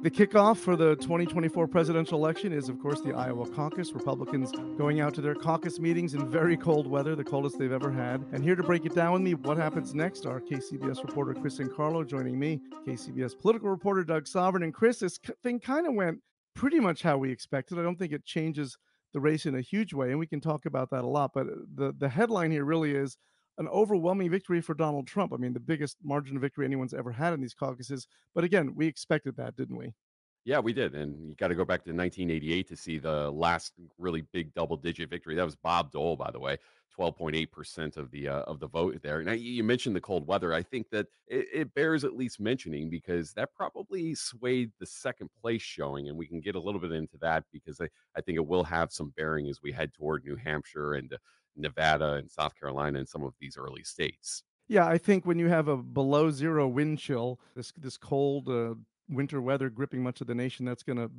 The kickoff for the 2024 presidential election is, of course, the Iowa caucus. Republicans going out to their caucus meetings in very cold weather, the coldest they've ever had. And here to break it down with me, what happens next, our KCBS reporter Chris and Carlo joining me, KCBS political reporter Doug Sovern. And Chris, this thing kind of went pretty much how we expected. I don't think it changes the race in a huge way, and we can talk about that a lot. But uh, the the headline here really is an overwhelming victory for Donald Trump. I mean, the biggest margin of victory anyone's ever had in these caucuses. But again, we expected that, didn't we? Yeah, we did. And you got to go back to 1988 to see the last really big double digit victory. That was Bob Dole, by the way, 12.8% of the uh, of the vote there. Now you mentioned the cold weather. I think that it, it, bears at least mentioning because that probably swayed the second place showing, and we can get a little bit into that because I, I think it will have some bearing as we head toward New Hampshire and uh, Nevada and South Carolina and some of these early states. Yeah, I think when you have a below zero wind chill, this this cold uh, winter weather gripping much of the nation, that's going to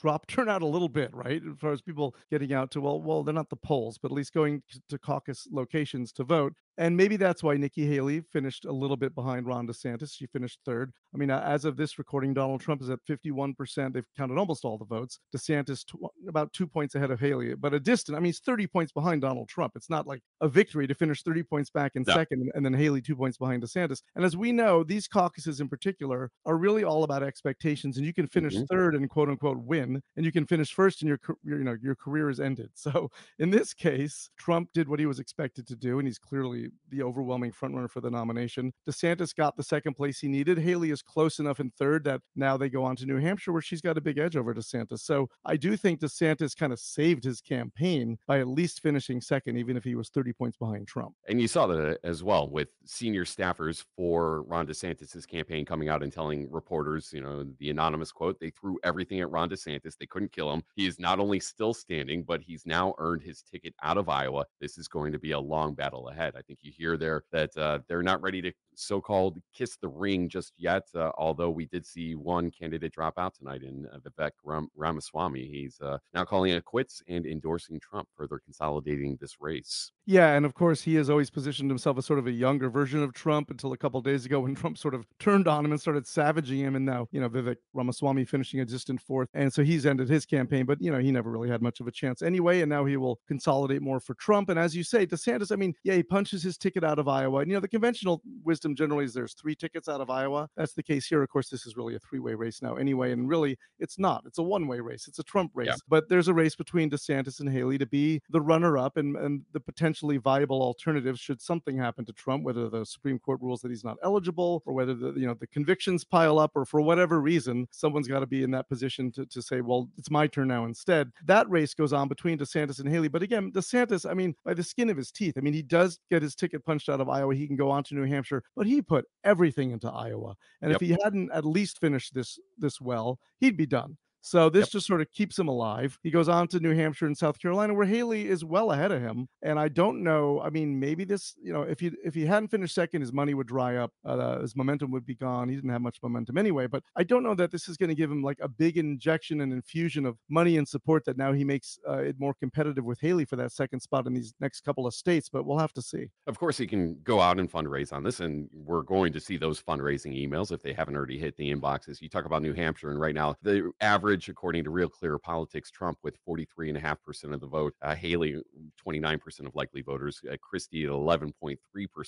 drop turnout a little bit, right? As far as people getting out to well, well, they're not the polls, but at least going to caucus locations to vote. And maybe that's why Nikki Haley finished a little bit behind Ron DeSantis. She finished third. I mean, as of this recording, Donald Trump is at 51%. They've counted almost all the votes. DeSantis tw- about two points ahead of Haley, but a distant. I mean, he's 30 points behind Donald Trump. It's not like a victory to finish 30 points back in no. second and then Haley two points behind DeSantis. And as we know, these caucuses in particular are really all about expectations. And you can finish mm-hmm. third and quote unquote win, and you can finish first and your, your you know your career is ended. So in this case, Trump did what he was expected to do, and he's clearly the overwhelming frontrunner for the nomination. DeSantis got the second place he needed. Haley is close enough in third that now they go on to New Hampshire where she's got a big edge over DeSantis. So I do think DeSantis kind of saved his campaign by at least finishing second, even if he was 30 points behind Trump. And you saw that uh, as well with senior staffers for Ron DeSantis's campaign coming out and telling reporters, you know, the anonymous quote, they threw everything at Ron DeSantis. They couldn't kill him. He is not only still standing, but he's now earned his ticket out of Iowa. This is going to be a long battle ahead. I think you hear there that uh, they're not ready to so-called kiss the ring just yet. Uh, although we did see one candidate drop out tonight in uh, Vivek Ram- Ramaswamy. He's uh, now calling it quits and endorsing Trump, further consolidating this race. Yeah, and of course he has always positioned himself as sort of a younger version of Trump until a couple days ago when Trump sort of turned on him and started savaging him, and now you know Vivek Ramaswamy finishing a distant fourth, and so he's ended his campaign. But you know he never really had much of a chance anyway, and now he will consolidate more for Trump. And as you say, DeSantis, I mean, yeah, he punches his ticket out of Iowa, and you know the conventional wisdom generally is there's three tickets out of Iowa. That's the case here. Of course, this is really a three-way race now anyway, and really it's not. It's a one-way race. It's a Trump race. Yeah. But there's a race between DeSantis and Haley to be the runner-up and and the potentially viable alternatives should something happen to Trump, whether the Supreme Court rules that he's not eligible or whether the you know the convictions pile up or for whatever reason someone's got to be in that position to, to say, well, it's my turn now instead. That race goes on between DeSantis and Haley. But again, DeSantis, I mean, by the skin of his teeth, I mean, he does get his ticket punched out of Iowa. He can go on to New Hampshire, but he put everything into Iowa. And yep. if he hadn't at least finished this this well, he'd be done. So this yep. just sort of keeps him alive. He goes on to New Hampshire and South Carolina, where Haley is well ahead of him. And I don't know. I mean, maybe this, you know, if he if he hadn't finished second, his money would dry up. Uh, his momentum would be gone. He didn't have much momentum anyway. But I don't know that this is going to give him like a big injection and infusion of money and support that now he makes uh, it more competitive with Haley for that second spot in these next couple of states. But we'll have to see. Of course, he can go out and fundraise on this, and we're going to see those fundraising emails if they haven't already hit the inboxes. You talk about New Hampshire, and right now the average average, according to Real Clear Politics, Trump with 43.5% of the vote, uh, Haley 29% of likely voters, uh, Christie at 11.3%,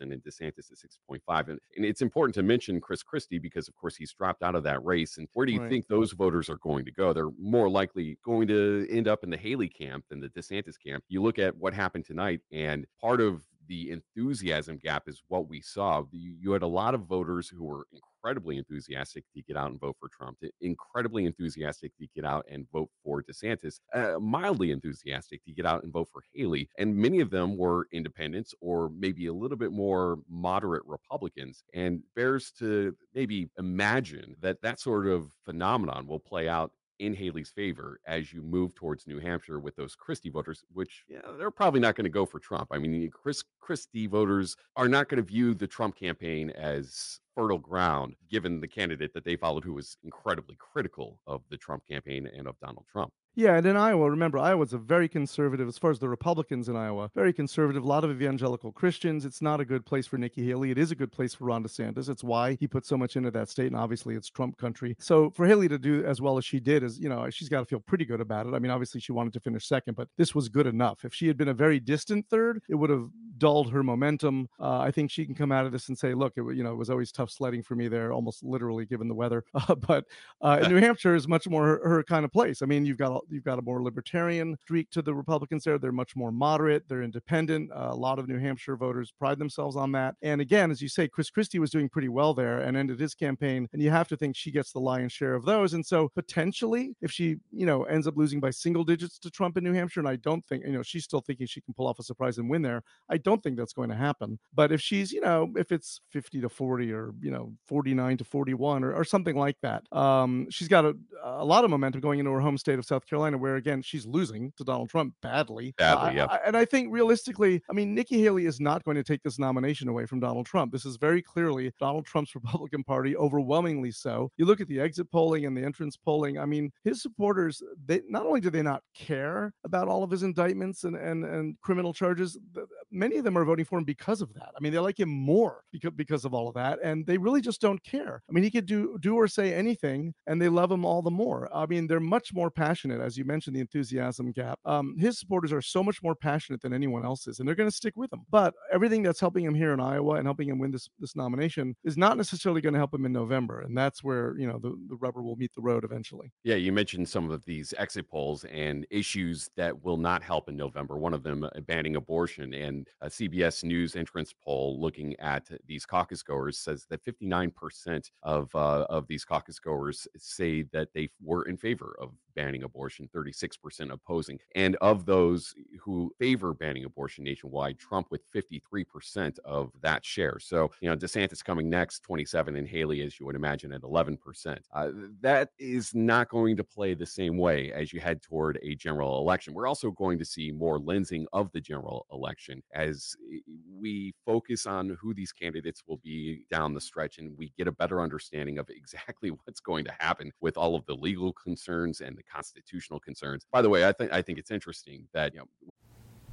and DeSantis at 6.5. And, and it's important to mention Chris Christie because, of course, he's dropped out of that race. And where do you Right. think those voters are going to go? They're more likely going to end up in the Haley camp than the DeSantis camp. You look at what happened tonight, and part of the enthusiasm gap is what we saw. You, you had a lot of voters who were incredibly enthusiastic to get out and vote for Trump, incredibly enthusiastic to get out and vote for DeSantis, uh, mildly enthusiastic to get out and vote for Haley. And many of them were independents or maybe a little bit more moderate Republicans. And bears to maybe imagine that that sort of phenomenon will play out in Haley's favor as you move towards New Hampshire with those Christie voters, which yeah, they're probably not going to go for Trump. I mean, Chris Christie voters are not going to view the Trump campaign as fertile ground, given the candidate that they followed, who was incredibly critical of the Trump campaign and of Donald Trump. Yeah, and in Iowa, remember, Iowa's a very conservative, as far as the Republicans in Iowa, very conservative, a lot of evangelical Christians. It's not a good place for Nikki Haley. It is a good place for Ron DeSantis. It's why he put so much into that state, and obviously it's Trump country. So for Haley to do as well as she did is, you know, she's got to feel pretty good about it. I mean, obviously she wanted to finish second, but this was good enough. If she had been a very distant third, it would have dulled her momentum. Uh, I think she can come out of this and say, look, it, you know, it was always tough sledding for me there, almost literally given the weather. Uh, but uh, New Hampshire is much more her, her kind of place. I mean, you've got a, you've got a more libertarian streak to the Republicans there. They're much more moderate. They're independent. Uh, a lot of New Hampshire voters pride themselves on that. And again, as you say, Chris Christie was doing pretty well there and ended his campaign. And you have to think she gets the lion's share of those. And so potentially, if she you know ends up losing by single digits to Trump in New Hampshire, and I don't think you know she's still thinking she can pull off a surprise and win there. I don't think that's going to happen. But if she's, you know, if it's 50 to 40 or, you know, 49 to 41 or, or something like that, um, she's got a, a lot of momentum going into her home state of South Carolina, where again, she's losing to Donald Trump badly. Uh, Badly, I- yeah. I- and I think realistically, I mean, Nikki Haley is not going to take this nomination away from Donald Trump. This is very clearly Donald Trump's Republican Party, overwhelmingly so. You look at the exit polling and the entrance polling. I mean, his supporters, they not only do they not care about all of his indictments and and, and criminal charges, many of them are voting for him because of that. I mean, they like him more because because of all of that, and they really just don't care. I mean, he could do do or say anything, and they love him all the more. I mean, they're much more passionate, as you mentioned, the enthusiasm gap. Um, his supporters are so much more passionate than anyone else's, and they're going to stick with him. But everything that's helping him here in Iowa and helping him win this this nomination is not necessarily going to help him in November, and that's where you know the, the rubber will meet the road eventually. Yeah, you mentioned some of these exit polls and issues that will not help in November. One of them uh, banning abortion, and a CBS News entrance poll looking at these caucus goers says that 59% of uh, of these caucus goers say that they were in favor of banning abortion, 36% opposing, and of those who favor banning abortion nationwide, Trump with 53% of that share. So you know, DeSantis coming next, 27, and Haley, as you would imagine, at 11%. Uh, that is not going to play the same way as you head toward a general election. We're also going to see more lensing of the general election as we focus on who these candidates will be down the stretch and we get a better understanding of exactly what's going to happen with all of the legal concerns and the constitutional concerns. By the way, I think I think it's interesting that you know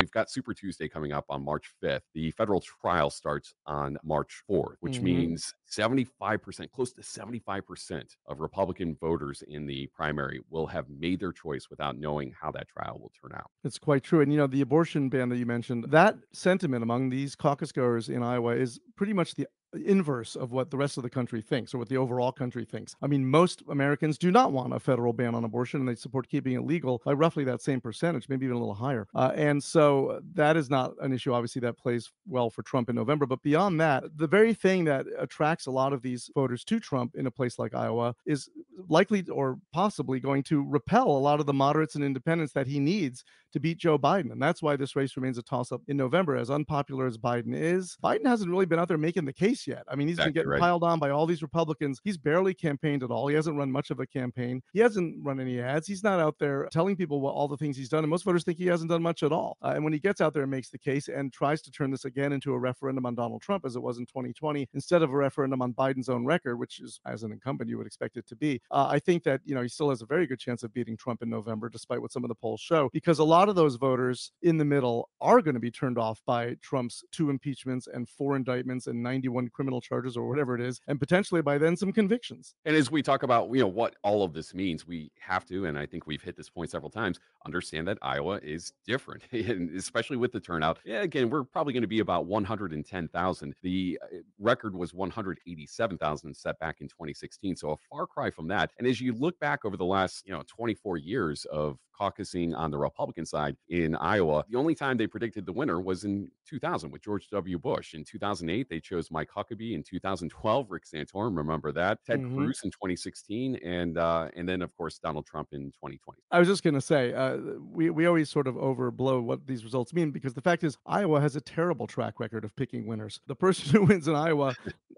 We've got Super Tuesday coming up on March 5th. The federal trial starts on March 4th, which Mhm. means 75%, close to 75% of Republican voters in the primary will have made their choice without knowing how that trial will turn out. It's quite true. And you know, the abortion ban that you mentioned, that sentiment among these caucus goers in Iowa is pretty much the inverse of what the rest of the country thinks or what the overall country thinks. I mean, most Americans do not want a federal ban on abortion and they support keeping it legal by roughly that same percentage, maybe even a little higher. Uh, and so that is not an issue, obviously, that plays well for Trump in November. But beyond that, the very thing that attracts a lot of these voters to Trump in a place like Iowa is likely or possibly going to repel a lot of the moderates and independents that he needs to beat Joe Biden. And that's why this race remains a toss up in November. As unpopular as Biden is, Biden hasn't really been out there making the case yet. I mean, he's Exactly been getting right. piled on by all these Republicans. He's barely campaigned at all. He hasn't run much of a campaign. He hasn't run any ads. He's not out there telling people what all the things he's done. And most voters think he hasn't done much at all. Uh, and when he gets out there and makes the case and tries to turn this again into a referendum on Donald Trump, as it was in 2020, instead of a referendum on Biden's own record, which is as an incumbent you would expect it to be, uh, I think that you know he still has a very good chance of beating Trump in November, despite what some of the polls show, because a lot of those voters in the middle are going to be turned off by Trump's two impeachments and four indictments and 91 criminal charges or whatever it is, and potentially by then some convictions. And as we talk about, you know, what all of this means, we have to, and I think we've hit this point several times, understand that Iowa is different, and especially with the turnout. Yeah, again, we're probably going to be about 110,000. The uh, record was 187,000 set back in 2016, so a far cry from that. And as you look back over the last, you know, 24 years of caucusing on the Republican side in Iowa, the only time they predicted the winner was in 2000 with George W. Bush. In 2008, they chose Mike Huckabee. In 2012, Rick Santorum, remember that. Ted Mhm. Cruz in 2016, and uh, and then of course Donald Trump in 2020. I was just going to say, uh, we, we always sort of overblow what these results mean because the fact is, Iowa has a terrible track record of picking winners. The person who wins in Iowa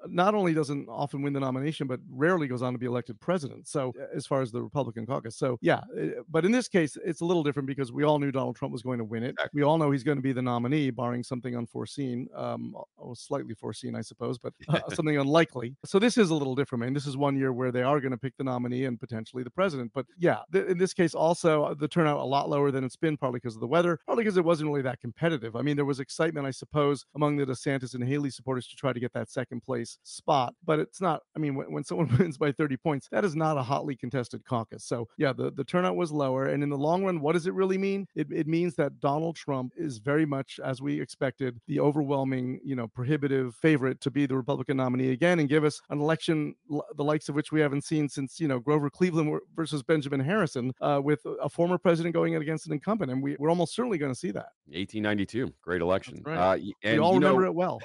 not only doesn't often win the nomination, but rarely goes on to be elected president. So, uh, as far as the Republican caucus. So, yeah. uh, But in this case, it's a little different because we all knew Donald Trump was going to win it. We all know he's going to be the nominee, barring something unforeseen, um, or slightly foreseen, I suppose, but uh, something unlikely. So, this is a little different. I mean, this is one year where they are going to pick the nominee and potentially the president. But yeah, th- in this case, also uh, the turnout a lot lower than it's been, partly because of the weather, partly because it wasn't really that competitive. I mean, there was excitement, I suppose, among the DeSantis and Haley supporters to try to get that second place spot, but it's not. I mean, when, when someone wins by 30 points, that is not a hotly contested caucus. So yeah, the, the turnout was lower. And in the long run, what does it really mean? It, it means that Donald Trump is very much, as we expected, the overwhelming, you know, prohibitive favorite to be the Republican nominee again and give us an election l- the likes of which we haven't seen since, you know, Grover Cleveland versus Benjamin Harrison, uh, with a former president going in against an incumbent. And we, we're almost certainly going to see that. 1892, great election. right. Uh, y- We all remember know- it well.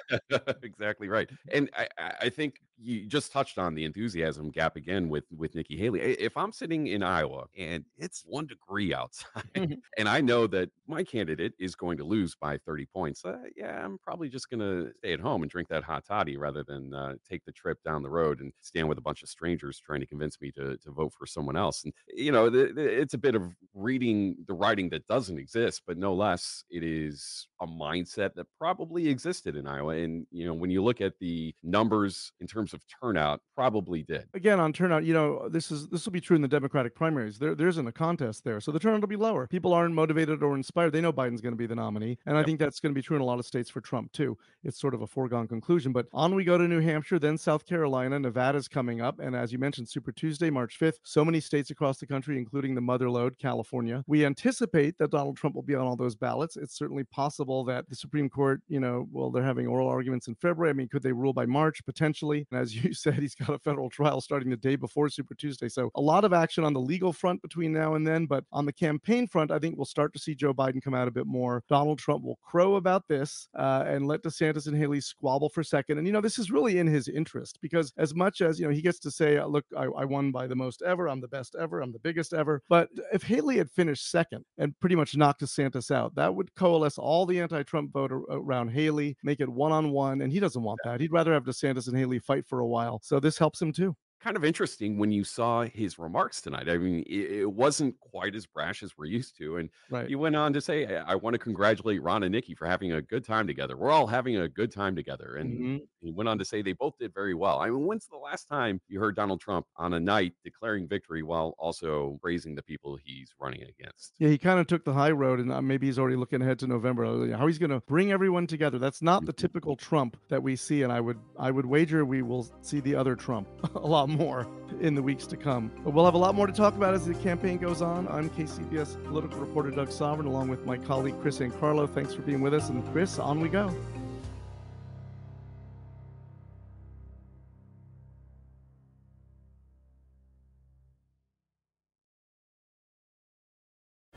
exactly right. And I, I- think you just touched on the enthusiasm gap again with with Nikki Haley. If I'm sitting in Iowa and it's one degree outside, and I know that my candidate is going to lose by 30 points, uh, yeah, I'm probably just going to stay at home and drink that hot toddy rather than uh, take the trip down the road and stand with a bunch of strangers trying to convince me to to vote for someone else. And you know, the, the- it's a bit of reading the writing that doesn't exist, but no less, it is a mindset that probably existed in Iowa. And you know, when you look at the numbers in terms of turnout, probably did. again on turnout you know this is this will be true in the democratic primaries. There there isn't a contest there so the turnout will be lower. People aren't motivated or inspired. They know biden's going to be the nominee and i think that's going to be true in a lot of states for trump too. It's sort of a foregone conclusion but on we go to new hampshire then south carolina nevada's coming up and as you mentioned super tuesday march 5th so many states across the country including the motherlode california. We anticipate that donald trump will be on all those ballots. It's certainly possible that the supreme court you know well they're having oral arguments in february. I mean could they rule by march? Potentially. And as you said he's got a federal trial starting the day before super tuesday. So a lot of action on the legal front between now and then. But on the campaign front i think we'll start to see joe biden come out a bit more. Donald trump will crow about this uh, and let desantis and haley squabble for a second. And you know this is really in his interest because as much as you know he gets to say uh, look I, I won by the most ever. I'm the best ever. I'm the biggest ever. But if haley had finished second and pretty much knocked desantis out that would coalesce all the anti-trump vote ar- uh, around haley make it one-on-one and he doesn't want that. He'd rather have desantis and haley fight for a while so this helps him too kind of interesting when you saw his remarks tonight. I mean, it, it wasn't quite as brash as we're used to. And Right. he went on to say, I, I want to congratulate Ron and Nikki for having a good time together. We're all having a good time together. And Mhm. he went on to say they both did very well. I mean, when's the last time you heard Donald Trump on a night declaring victory while also praising the people he's running against? Yeah, he kind of took the high road, and uh, maybe he's already looking ahead to November. uh, How he's going to bring everyone together. That's not the typical Trump that we see, and I would I would wager we will see the other Trump a lot more in the weeks to come. But we'll have a lot more to talk about as the campaign goes on. I'm KCBS political reporter Doug Sovern, along with my colleague Chris Carlo. Thanks for being with us, and Chris, on we go.